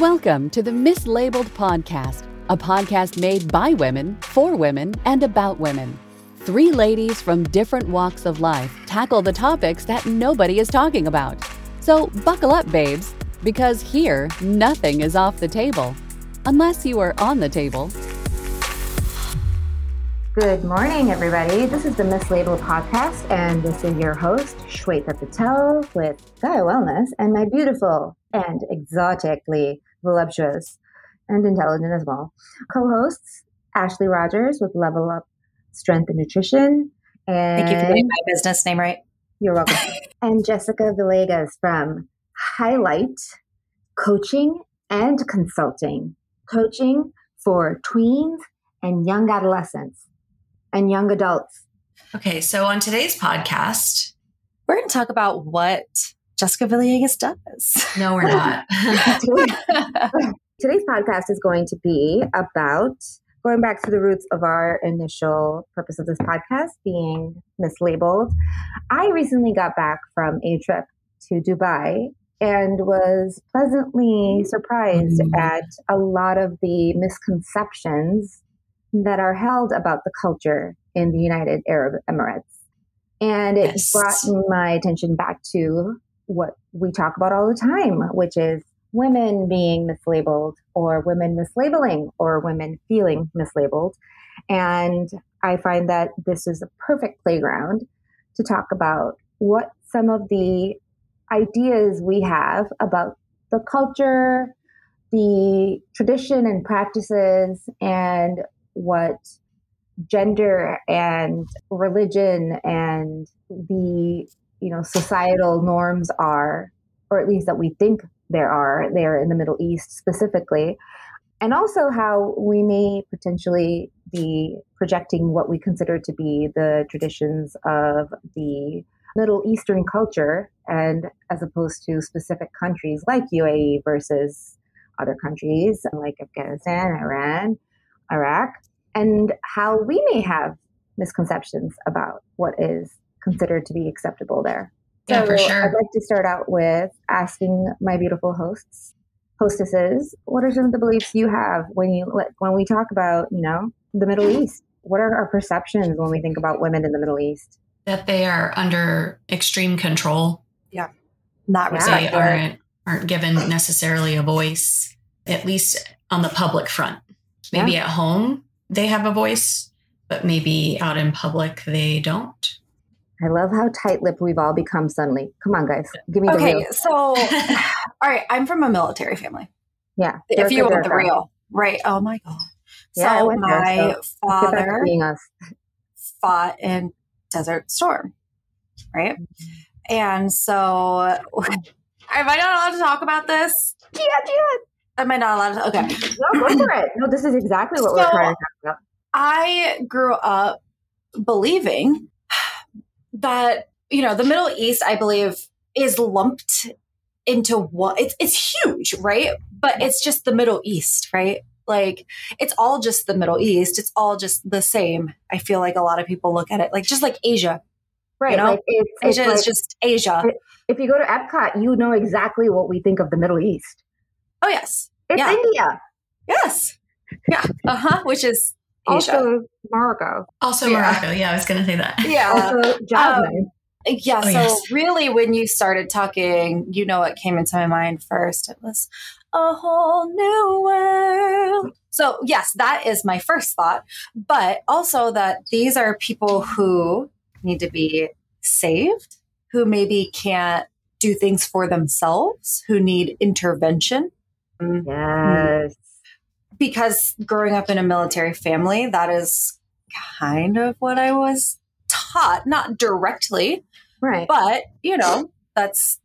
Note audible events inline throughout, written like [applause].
Welcome to the Mislabeled Podcast, a podcast made by women, for women, and about women. Three ladies from different walks of life tackle the topics that nobody is talking about. So buckle up, babes, because here, nothing is off the table. Unless you are on the table. Good morning, everybody. This is the Mislabeled Podcast, and this is your host, Shweta Patel, with Gaia Wellness, and my beautiful and exotically voluptuous and intelligent as well co hosts, Ashley Rogers with Level Up Strength and Nutrition. And Thank you for getting my business name right. You're welcome. [laughs] and Jessica Villegas from Highlight Coaching and Consulting. Coaching for tweens and young adolescents and young adults. Okay, so on today's podcast, we're going to talk about what Jessica Villegas does. No, we're [laughs] not. [laughs] today's podcast is going to be about going back to the roots of our initial purpose of this podcast being mislabeled. I recently got back from a trip to Dubai and was pleasantly surprised mm-hmm. at a lot of the misconceptions that are held about the culture in the United Arab Emirates. And it yes. brought my attention back to what we talk about all the time, which is women being mislabeled or women mislabeling or women feeling mislabeled. And I find that this is a perfect playground to talk about what some of the ideas we have about the culture, the tradition and practices, and what gender and religion and the you know societal norms are or at least that we think there are there in the middle east specifically. And also how we may potentially be projecting what we consider to be the traditions of the middle eastern culture and as opposed to specific countries like uae versus other countries like afghanistan iran iraq and how we may have misconceptions about what is considered to be acceptable there. Yeah, so for sure. I'd like to start out with asking my beautiful hosts, hostesses, what are some of the beliefs you have when you when we talk about, you know, the Middle East? What are our perceptions when we think about women in the Middle East? That they are under extreme control. Yeah. Not respected. They aren't aren't given necessarily a voice, at least on the public front. Maybe yeah. at home they have a voice, but maybe out in public they don't. I love how tight-lipped we've all become suddenly. Come on, guys, give me the okay. So, [laughs] all right, I'm from a military family. Yeah, if you want the real, right? Oh my god. Yeah, so my there, so father fought in Desert Storm, right? And so, [laughs] am I not allowed to talk about this? Yeah, yeah. Am I not allowed to? Okay. No, go for it. No, this is exactly what so, we're trying to talk about. I grew up believing that, you know, the Middle East, I believe, is lumped into one. It's, it's huge, right? But it's just the Middle East, right? Like it's all just the Middle East. It's all just the same. I feel like a lot of people look at it like just like Asia. Right. You know? Like it's, Asia it's is just Asia. If you go to Epcot, you know exactly what we think of the Middle East. Oh yes, it's yeah. India. Yes, yeah, uh huh. Which is Asia. also Morocco. Also yeah. Morocco. Yeah, I was going to say that. [laughs] Yeah, also Jasmine. Um, yeah. Oh, so yes. really, when you started talking, you know what came into my mind first? It was a whole new world. So yes, that is my first thought, but also that these are people who need to be saved, who maybe can't do things for themselves, who need intervention. Yes. Because growing up in a military family, that is kind of what I was taught, not directly, right? But, you know, that's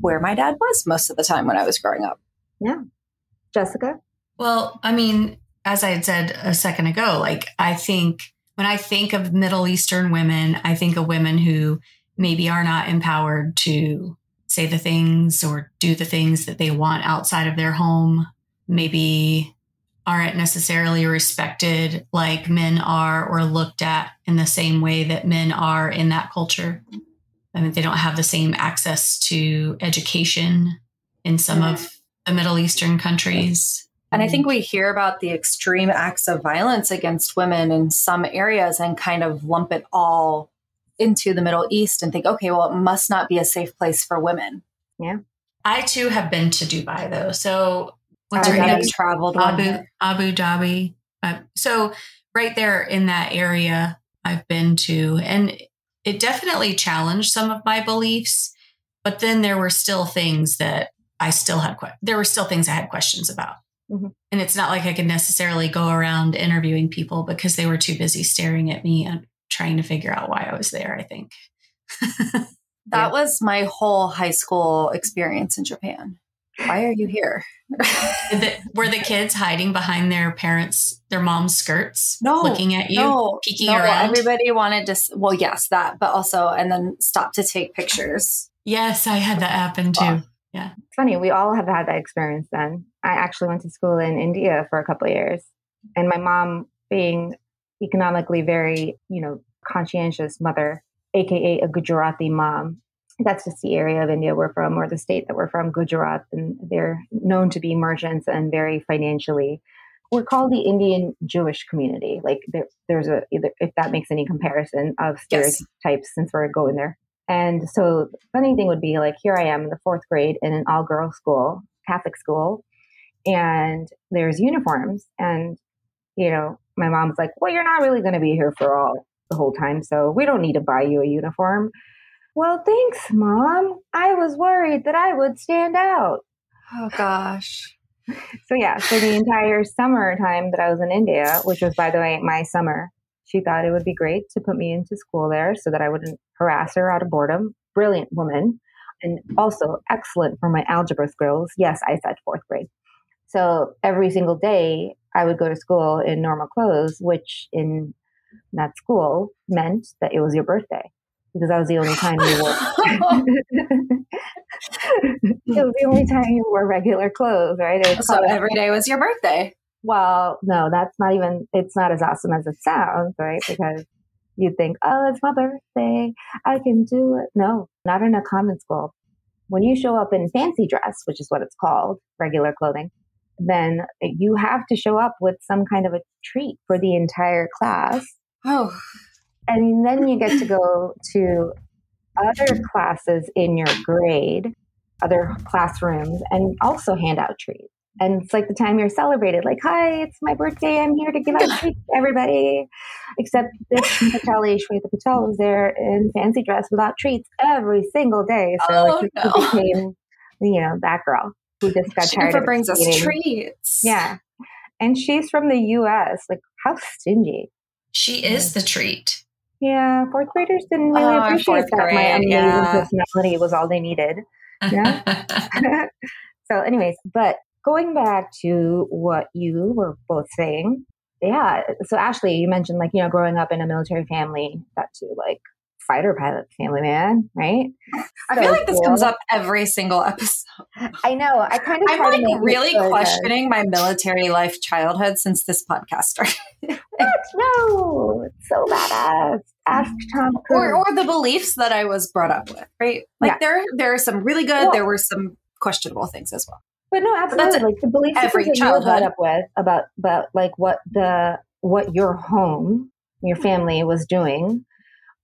where my dad was most of the time when I was growing up. Yeah. Jessica? Well, I mean, as I had said a second ago, like I think when I think of Middle Eastern women, I think of women who maybe are not empowered to say the things or do the things that they want outside of their home, maybe aren't necessarily respected like men are or looked at in the same way that men are in that culture. I mean, they don't have the same access to education in some of the Middle Eastern countries. And I think we hear about the extreme acts of violence against women in some areas and kind of lump it all into the Middle East and think, okay, well, it must not be a safe place for women. Yeah. I too have been to Dubai though. So what's I her name? traveled Abu one. Abu Dhabi. Uh, so right there in that area, I've been to, and it definitely challenged some of my beliefs. But then there were still things that I still had. Que- there were still things I had questions about. Mhm. And it's not like I could necessarily go around interviewing people because they were too busy staring at me and trying to figure out why I was there. I think. [laughs] That was my whole high school experience in Japan. Why are you here? [laughs] The- were the kids hiding behind their parents, their mom's skirts, No, looking at you, no, peeking no, around? everybody wanted to, well, yes, that, but also, and then stop to take pictures. yes, I had that happen too. Wow. It's funny. We all have had that experience then. I actually went to school in India for a couple of years. And my mom, being economically very, you know, conscientious mother, AKA a Gujarati mom, that's just the area of India we're from, or the state that we're from, Gujarat. And they're known to be merchants and very financially. We're called the Indian Jewish community. Like there, there's a, if that makes any comparison of Yes. stereotypes since we're going there. And so the funny thing would be like here I am in the fourth grade in an all girls school, Catholic school, and there's uniforms. And, you know, my mom's like, Well, you're not really gonna be here for all the whole time, so we don't need to buy you a uniform. Well, thanks, mom. I was worried that I would stand out. Oh gosh. So yeah, so the entire summer time that I was in India, which was by the way my summer, she thought it would be great to put me into school there so that I wouldn't harass her out of boredom. Brilliant woman. And also excellent for my algebra skills. Yes, I said fourth grade. So every single day I would go to school in normal clothes, which in that school meant that it was your birthday because that was the only time you wore [laughs] it was the only time you wore regular clothes, right? So every day was your birthday. well, no, that's not even, it's not as awesome as it sounds, right? Because you'd think, oh, it's my birthday. I can do it. No, not in a common school. When you show up in fancy dress, which is what it's called, regular clothing, then you have to show up with some kind of a treat for the entire class. Oh, And then you get to go to other classes in your grade, other classrooms, and also hand out treats. And it's like the time you're celebrated, like, hi, it's my birthday. I'm here to give out [laughs] treats to everybody. Except this Patel, Shweta Patel was there in fancy dress without treats every single day. So Oh, like, no. [laughs] became, you know, that girl who just got she tired never of brings us eating. treats. Yeah. And she's from the US. Like, how stingy. She is the treat. Yeah, fourth graders didn't really Oh, appreciate that my amazing yeah. personality was all they needed. Yeah. [laughs] [laughs] so, anyways, but going back to what you were both saying, yeah. So, Ashley, you mentioned like, you know, growing up in a military family, that too, like fighter pilot family, man, right? I feel So like this comes up every single episode. I know. I kind of I'm like really so questioning my military life childhood since this podcast started. What? No, it's so badass. Ask Tom Cruise. or or the beliefs that I was brought up with, right? Like Yeah. there there are some really good, there were some questionable things as well. But no, absolutely. Like the belief every that you were brought childhood. up with about about like what the what your home, your family was doing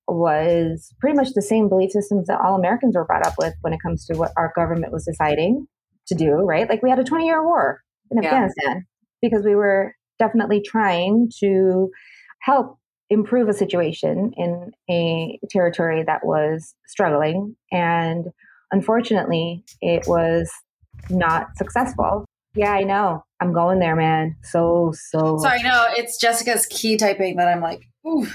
was pretty much the same belief systems that all Americans were brought up with when it comes to what our government was deciding to do, right? Like we had a 20 year war in Yeah. Afghanistan because we were definitely trying to help improve a situation in a territory that was struggling. And unfortunately, it was not successful. Yeah, I know. I'm going there, man. So, so. Sorry, no, it's Jessica's key typing that I'm like. Oh,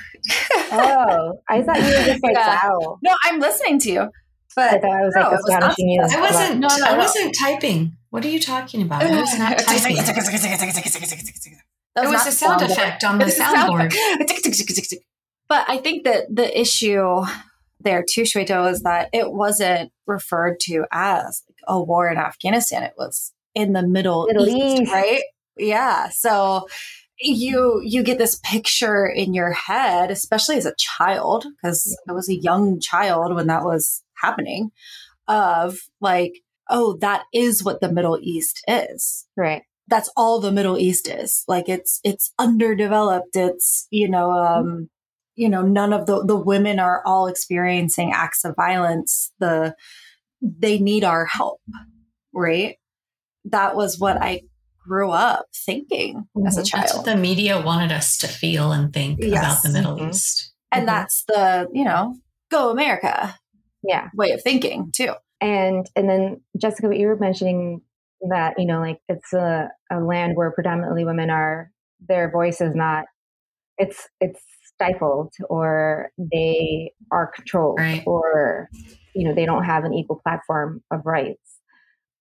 I thought you were just like, Yeah. wow. no, I'm listening to you. I But thought I was No, like it was not you. I wasn't. No, no, I wasn't typing. What are you talking about? I was not typing. That It was a sound sound effect on the sound soundboard. effect. But I think that the issue there too, Shweta, is that it wasn't referred to as a war in Afghanistan. It was in the Middle, Middle East, East. right? Yeah. So you you get this picture in your head, especially as a child, because I was a young child when that was happening, of like oh, that is what the Middle East is. Right. That's all the Middle East is. Like it's it's underdeveloped. It's, you know, um, you know, none of the the women are all experiencing acts of violence. The they need our help. Right. That was what I grew up thinking mm-hmm. as a child. That's what the media wanted us to feel and think yes. about the Middle mm-hmm. East. And mm-hmm. that's the, you know, go America yeah way of thinking too and and then jessica what you were mentioning that you know like it's a, a land where predominantly women are their voice is not it's it's stifled or they are controlled right. or you know they don't have an equal platform of rights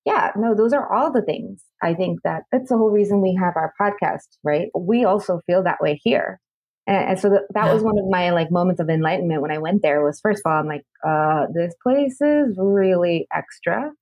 yeah no those are all the things i think that that's the whole reason we have our podcast right we also feel that way here and, and so that, that yeah. was one of my like moments of enlightenment when I went there was first of all, I'm like, uh, this place is really extra.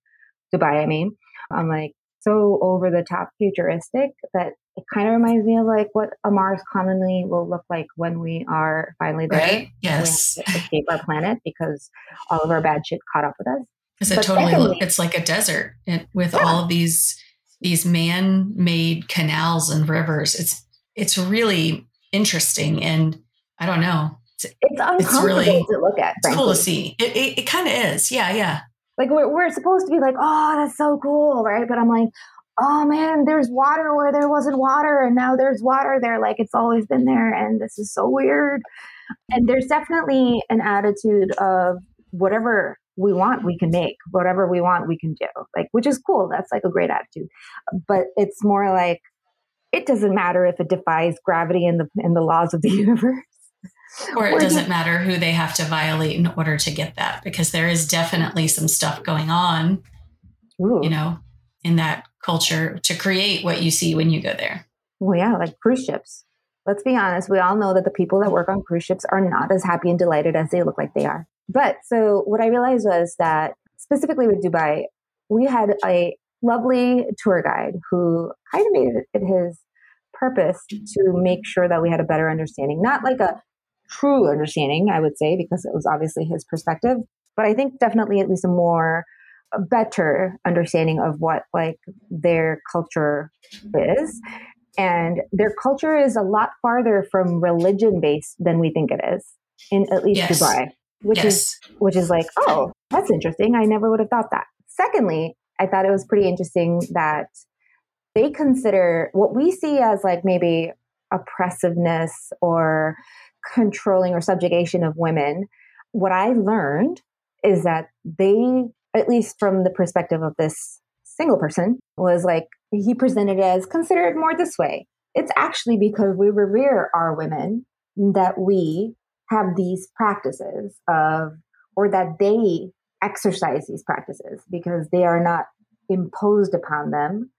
Dubai, I mean. I'm like so over the top futuristic that it kind of reminds me of like what a Mars colony will look like when we are finally there. Right? Yes. escape our planet because all of our bad shit caught up with us. Because it totally look, it's like a desert with yeah. all of these these man-made canals and rivers. It's it's really interesting and I don't know. It's, it's uncomfortable it's really, to look at. It's cool to see. It, it, it kind of is. Yeah, yeah. Like we're, we're supposed to be like, oh, that's so cool, right? But I'm like, oh man, there's water where there wasn't water, and now there's water there. Like it's always been there, and this is so weird. And there's definitely an attitude of whatever we want, we can make. Whatever we want, we can do. Like, which is cool. That's like a great attitude. But it's more like it doesn't matter if it defies gravity and the and the laws of the [laughs] universe. Or it or doesn't just, matter who they have to violate in order to get that, because there is definitely some stuff going on, ooh. you know, in that culture to create what you see when you go there. Well, yeah, like cruise ships. Let's be honest, we all know that the people that work on cruise ships are not as happy and delighted as they look like they are. But so what I realized was that specifically with Dubai, we had a lovely tour guide who kind of made it his purpose to make sure that we had a better understanding, not like a true understanding, I would say, because it was obviously his perspective, but I think definitely at least a more a better understanding of what like their culture is. And their culture is a lot farther from religion based than we think it is in at least yes. Dubai, which yes. is which is like, oh, that's interesting. I never would have thought that. Secondly, I thought it was pretty interesting that they consider what we see as like maybe oppressiveness or controlling or subjugation of women. What I learned is that they, at least from the perspective of this single person, was like, he presented it as consider it more this way. It's actually because we revere our women that we have these practices of, or that they exercise these practices because they are not imposed upon them.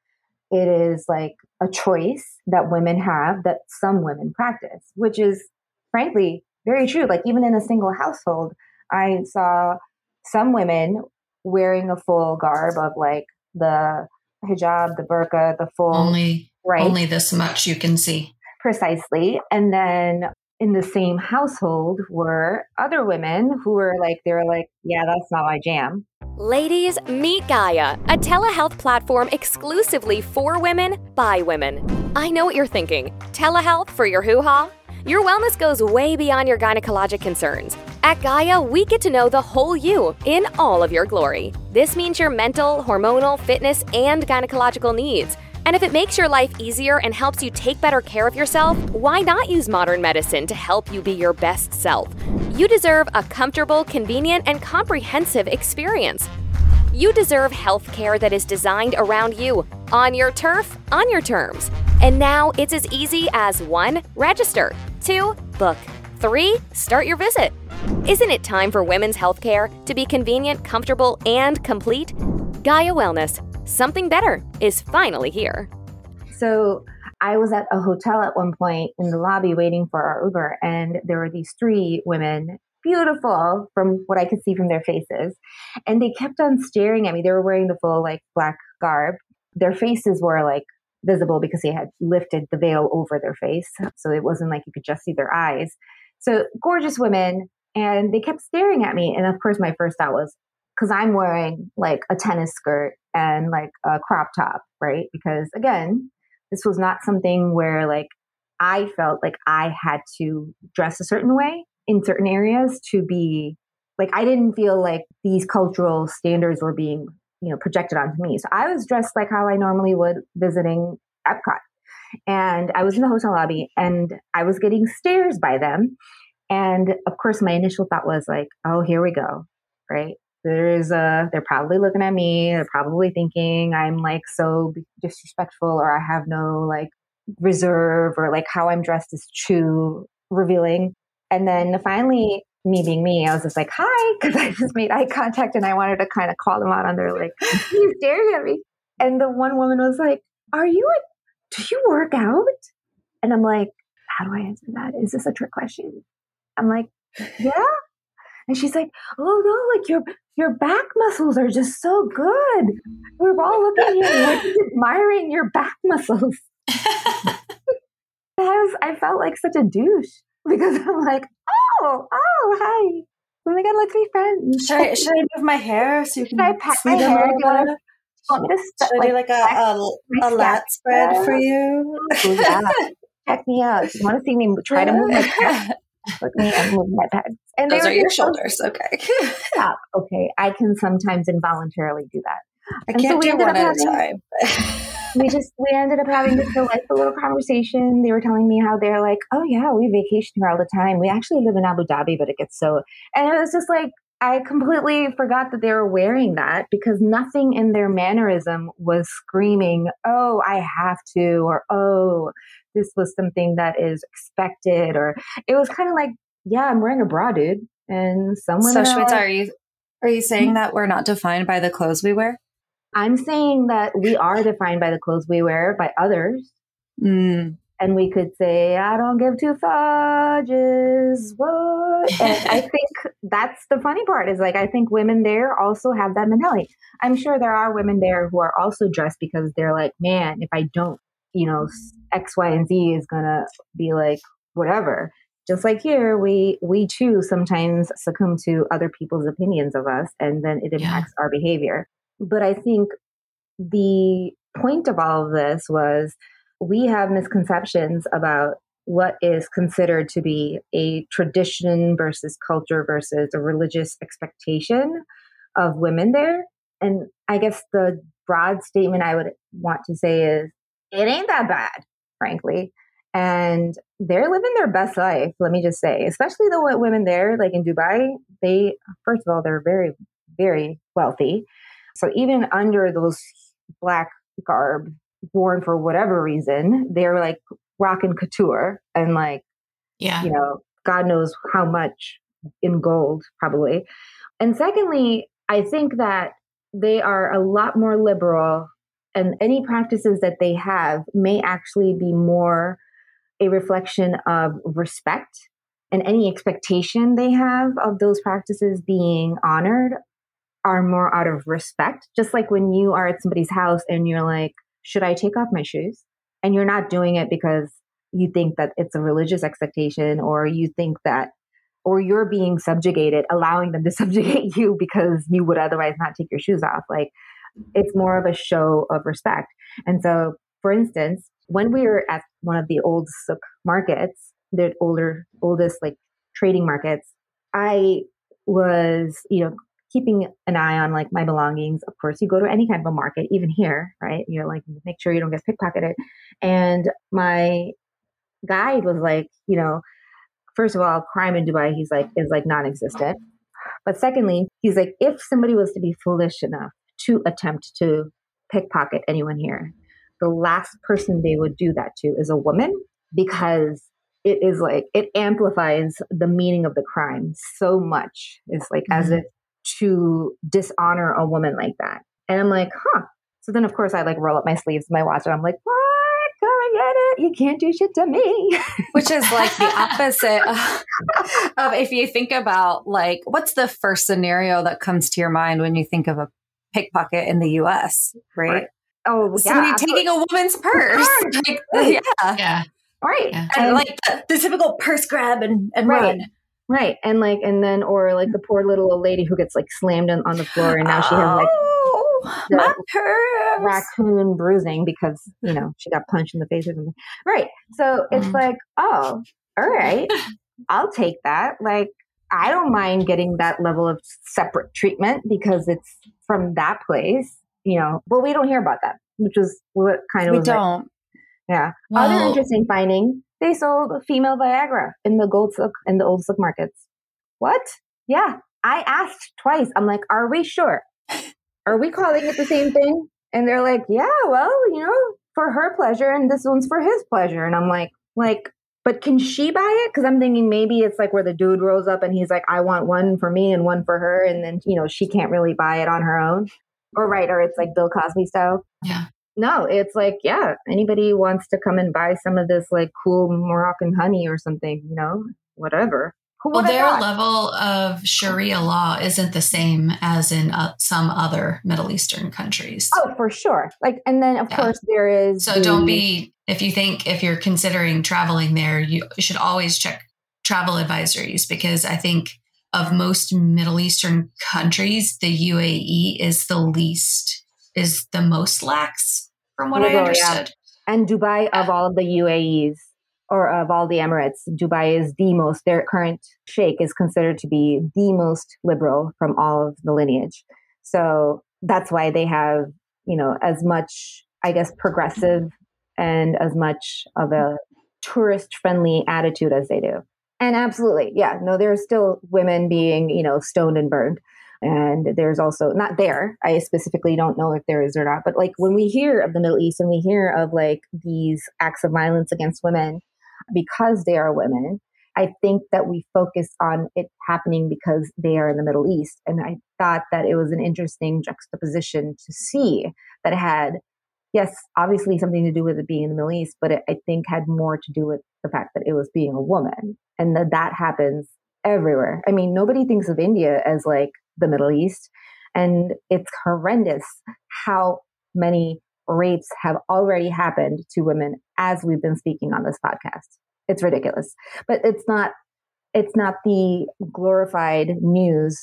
It is like a choice that women have that some women practice, which is frankly very true. Like even in a single household, I saw some women wearing a full garb of like the hijab, the burqa, the full only right only this much you can see. Precisely, and then in the same household were other women who were like, they were like, yeah, that's not my jam. Ladies, meet Gaia, a telehealth platform exclusively for women by women. I know what you're thinking telehealth for your hoo ha? Your wellness goes way beyond your gynecologic concerns. At Gaia, we get to know the whole you in all of your glory. This means your mental, hormonal, fitness, and gynecological needs and if it makes your life easier and helps you take better care of yourself, why not use modern medicine to help you be your best self? You deserve a comfortable, convenient, and comprehensive experience. You deserve health care that is designed around you, on your turf, on your terms. And now it's as easy as 1. Register, 2. Book, 3. Start your visit. Isn't it time for women's healthcare to be convenient, comfortable, and complete? Gaia Wellness something better is finally here. So I was at a hotel at one point in the lobby waiting for our Uber, and there were these three women, beautiful from what I could see from their faces. And they kept on staring at me. They were wearing the full like black garb. Their faces were like visible because they had lifted the veil over their face. So it wasn't like you could just see their eyes. So gorgeous women. And they kept staring at me. And of course, my first thought was, because I'm wearing like a tennis skirt and like a crop top, right? Because again, this was not something where like I felt like I had to dress a certain way in certain areas to be like I didn't feel like these cultural standards were being, you know, projected onto me. So I was dressed like how I normally would visiting Epcot. And I was in the hotel lobby and I was getting stares by them. And of course my initial thought was like, oh, here we go. Right? There's a they're probably looking at me, they're probably thinking I'm like so disrespectful or I have no like reserve or like how I'm dressed is too revealing. And then finally, me being me, I was just like, hi, [laughs] because I just made eye contact and I wanted to kind of call them out on their like, [laughs] he's staring at me. And the one woman was like, are you a, do you work out? And I'm like, how do I answer that? Is this a trick question? I'm like, yeah. And she's like, oh no, like your your back muscles are just so good. We're all looking at you, we're admiring your back muscles. [laughs] I was, I felt like such a douche because [laughs] I'm like, oh, oh, hi. Oh my god, let's be friends. Should I, should I move my hair so you can Should I pat my hair? Do want, me to st- should I do like a, a, a lat spread for you? Oh, yeah. [laughs] Check me out. You want to see me try to move my pad? Look me and move my pad. And those are your shoulders. Okay. [laughs] Stop. Okay. I can sometimes involuntarily do that. I and can't so do one at having, a time. we just we ended up having this delightful little conversation. They were telling me how they're like, oh yeah, we vacation here all the time. We actually live in Abu Dhabi, but it gets so and it was just like I completely forgot that they were wearing that because nothing in their mannerism was screaming, oh, I have to, or oh, this was something that is expected, or it was kind of like, yeah, I'm wearing a bra, dude. And someone. So, like, are you are you saying that we're not defined by the clothes we wear? I'm saying that we are defined by the clothes we wear by others. Mm. And we could say, I don't give two fudges. What? And I [laughs] think that's the funny part is like, I think women there also have that mentality. I'm sure there are women there who are also dressed because they're like, man, if I don't, you know, mm-hmm. X, Y, and Z is going to be like, whatever. Just like here, we we too sometimes succumb to other people's opinions of us, and then it impacts yeah. our behavior. But I think the point of all of this was we have misconceptions about what is considered to be a tradition versus culture versus a religious expectation of women there. And I guess the broad statement I would want to say is it ain't that bad, frankly. And they're living their best life, let me just say, especially the women there, like in Dubai, they, first of all, they're very, very wealthy. So even under those black garb worn for whatever reason, they're like rocking couture and like, yeah, you know, God knows how much in gold probably. And secondly, I think that they are a lot more liberal and any practices that they have may actually be more a reflection of respect and any expectation they have of those practices being honored are more out of respect. Just like when you are at somebody's house and you're like, should I take off my shoes? And you're not doing it because you think that it's a religious expectation or you think that, or you're being subjugated, allowing them to [laughs] subjugate you because you would otherwise not take your shoes off. Like it's more of a show of respect. And so, for instance, when we were at one of the old souk markets, the older, oldest like trading markets, I was, you know, keeping an eye on like my belongings. Of course, you go to any kind of a market, even here, right? You're like, make sure you don't get pickpocketed. And my guide was like, you know, first of all, crime in Dubai, he's like, is like non existent. But secondly, he's like, if somebody was to be foolish enough to attempt to pickpocket anyone here, the last person they would do that to is a woman because it is like it amplifies the meaning of the crime so much. It's like mm-hmm. as if to dishonor a woman like that. And I'm like, huh. So then, of course, I like roll up my sleeves, my watch, and I'm like, what? Come and get it. You can't do shit to me. Which is like the [laughs] opposite of, of if you think about like, what's the first scenario that comes to your mind when you think of a pickpocket in the US, right? right. Oh, somebody yeah. taking a woman's purse. like, yeah. Yeah. Right. Yeah. And like the, the, typical purse grab and, and right. run. Right. And like, and then, or like the poor little old lady who gets like slammed on, on the floor and now she has like oh, my purse. raccoon bruising because, you know, she got punched in the face or something. Right. So it's Mhm. like, oh, all right, I'll take that. Like, I don't mind getting that level of separate treatment because it's from that place, you know, but we don't hear about that, which is what kind of We don't. yeah. Other interesting finding: they sold female Viagra in the gold souk in the old souk markets. What? Yeah, I asked twice. I'm like, "Are we sure? Are we calling it the same thing?" And they're like, "Yeah, well, you know, for her pleasure, and this one's for his pleasure." And I'm like, "Like, but can she buy it?" Because I'm thinking maybe it's like where the dude rolls up and he's like, "I want one for me and one for her," and then you know she can't really buy it on her own, or right, or it's like Bill Cosby style. yeah. No, it's like, yeah, anybody wants to come and buy some of this like cool Moroccan honey or something, you know, whatever. Who Well, their thought? level of Sharia law isn't the same as in uh, some other Middle Eastern countries. Oh, for sure. Like, and then of Yeah. course there is. So the- don't be, if you think, if you're considering traveling there, you should always check travel advisories because I think of most Middle Eastern countries, the UAE is the least, is the most lax from what I Liberal, yeah. understood. and Dubai of all of the UAEs or of all the Emirates, Dubai is the most. Their current sheikh is considered to be the most liberal from all of the lineage. So that's why they have, you know, as much, I guess, progressive and as much of a tourist friendly attitude as they do. And absolutely, yeah, no, there's still women being, you know, stoned and burned. And there's also not there. I specifically don't know if there is or not. But like when we hear of the Middle East and we hear of like these acts of violence against women because they are women, I think that we focus on it happening because they are in the Middle East. And I thought that it was an interesting juxtaposition to see that had, yes, obviously something to do with it being in the Middle East, but it, I think had more to do with the fact that it was being a woman and that that happens everywhere. I mean, nobody thinks of India as like the Middle East. And it's horrendous how many rapes have already happened to women as we've been speaking on this podcast. It's ridiculous. But it's not it's not the glorified news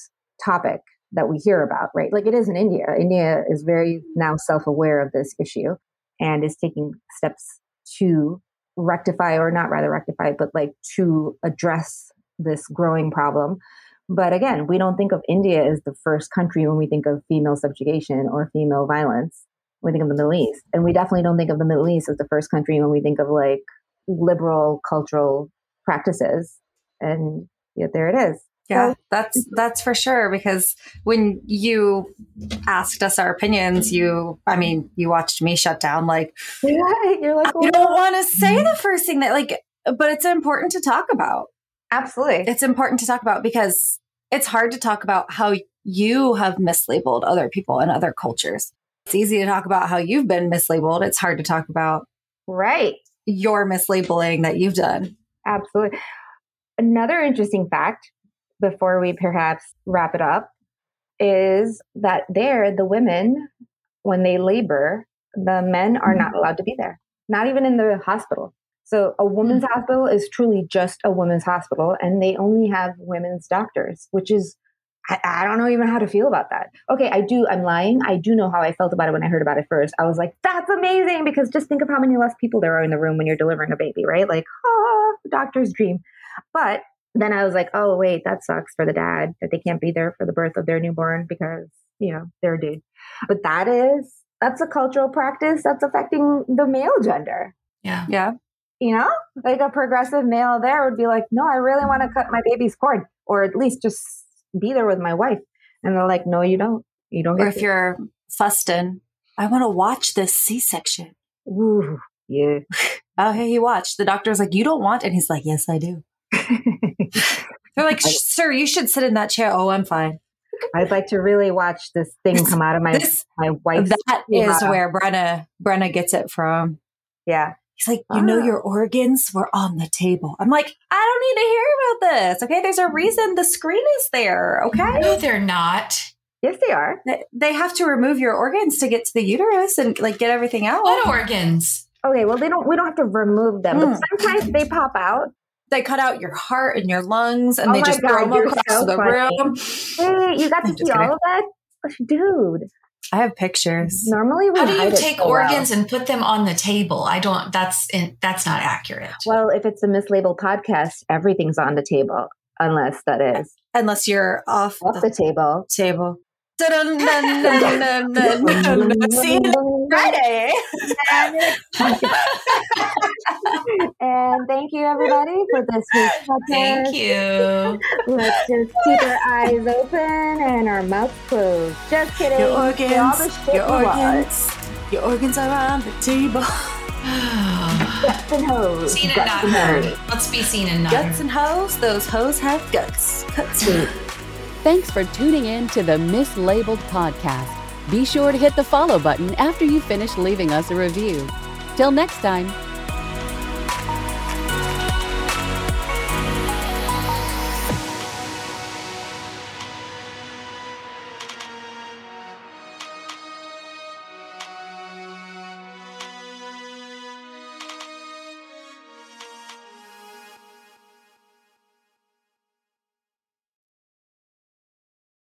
topic that we hear about, right? Like it is in India. India is very now self-aware of this issue and is taking steps to rectify or not rather rectify, but like to address this growing problem. But again, we don't think of India as the first country when we think of female subjugation or female violence. We think of the Middle East. And we definitely don't think of the Middle East as the first country when we think of like liberal cultural practices. And yet there it is. Yeah, that's mm-hmm. that's for sure. Because when you asked us our opinions, you, I mean, you watched me shut down. Like Right. You're like, you don't want to say mm-hmm. the first thing that, like, but it's important to talk about. absolutely. It's important to talk about because it's hard to talk about how you have mislabeled other people and other cultures. It's easy to talk about how you've been mislabeled. It's hard to talk about Right. your mislabeling that you've done. Absolutely. Another interesting fact before we perhaps wrap it up is that there, the women, when they labor, the men are not allowed to be there, not even in the hospital. So a women's hospital is truly just a women's hospital, and they only have women's doctors, which is, I, I don't know even how to feel about that. Okay, I do, I'm lying. I do know how I felt about it when I heard about it first. I was like, that's amazing because just think of how many less people there are in the room when you're delivering a baby, right? Like, ah, doctor's dream. But then I was like, oh, wait, that sucks for the dad that they can't be there for the birth of their newborn because, you know, they're a dude. But that is, that's a cultural practice that's affecting the male gender. Yeah. Yeah. You know, like a progressive male there would be like, no, I really want to cut my baby's cord or at least just be there with my wife. And they're like, no, you don't. You don't Or get if to. you're Fuston, I want to watch this C section. Ooh, yeah. [laughs] Oh, hey, he watched. The doctor's like, you don't want, and he's like, yes, I do. [laughs] They're like, sir, you should sit in that chair. Oh, I'm fine. I'd like to really watch this thing come out of my This my wife's. that is Wow. where Brenna Brenna gets it from. yeah, He's like, you know, Ah. your organs were on the table. I'm like, I don't need to hear about this. Okay, there's a reason the screen is there. Okay, No, they're not. yes, they are. They- they have to remove your organs to get to the uterus and like get everything out. What organs? Okay, well, they don't. We don't have to remove them, Hmm. but sometimes they pop out. They cut out your heart and your lungs and Oh they just God, throw them you're across so the funny. room. Hey, you got to I'm see all of that? Dude, I have pictures. normally we How do you take so well. organs and put them on the table? I don't. That's in, that's not accurate. Well, if it's a mislabeled podcast, everything's on the table, unless that is Unless you're off off the the table. table. See you Friday. and thank you, everybody, for this week's podcast. Thank you. Let's just keep our eyes open and our mouths closed. Just kidding. Your Say all the organs, your organs, your organs are on the table. [sighs] Guts and hoes. seen and Guts not and heard. hoes. Let's be seen and not Guts heard. and hoes, those hoes have guts. Guts. Thanks for tuning in to the Mislabeled Podcast. Be sure to hit the follow button after you finish leaving us a review. Till next time,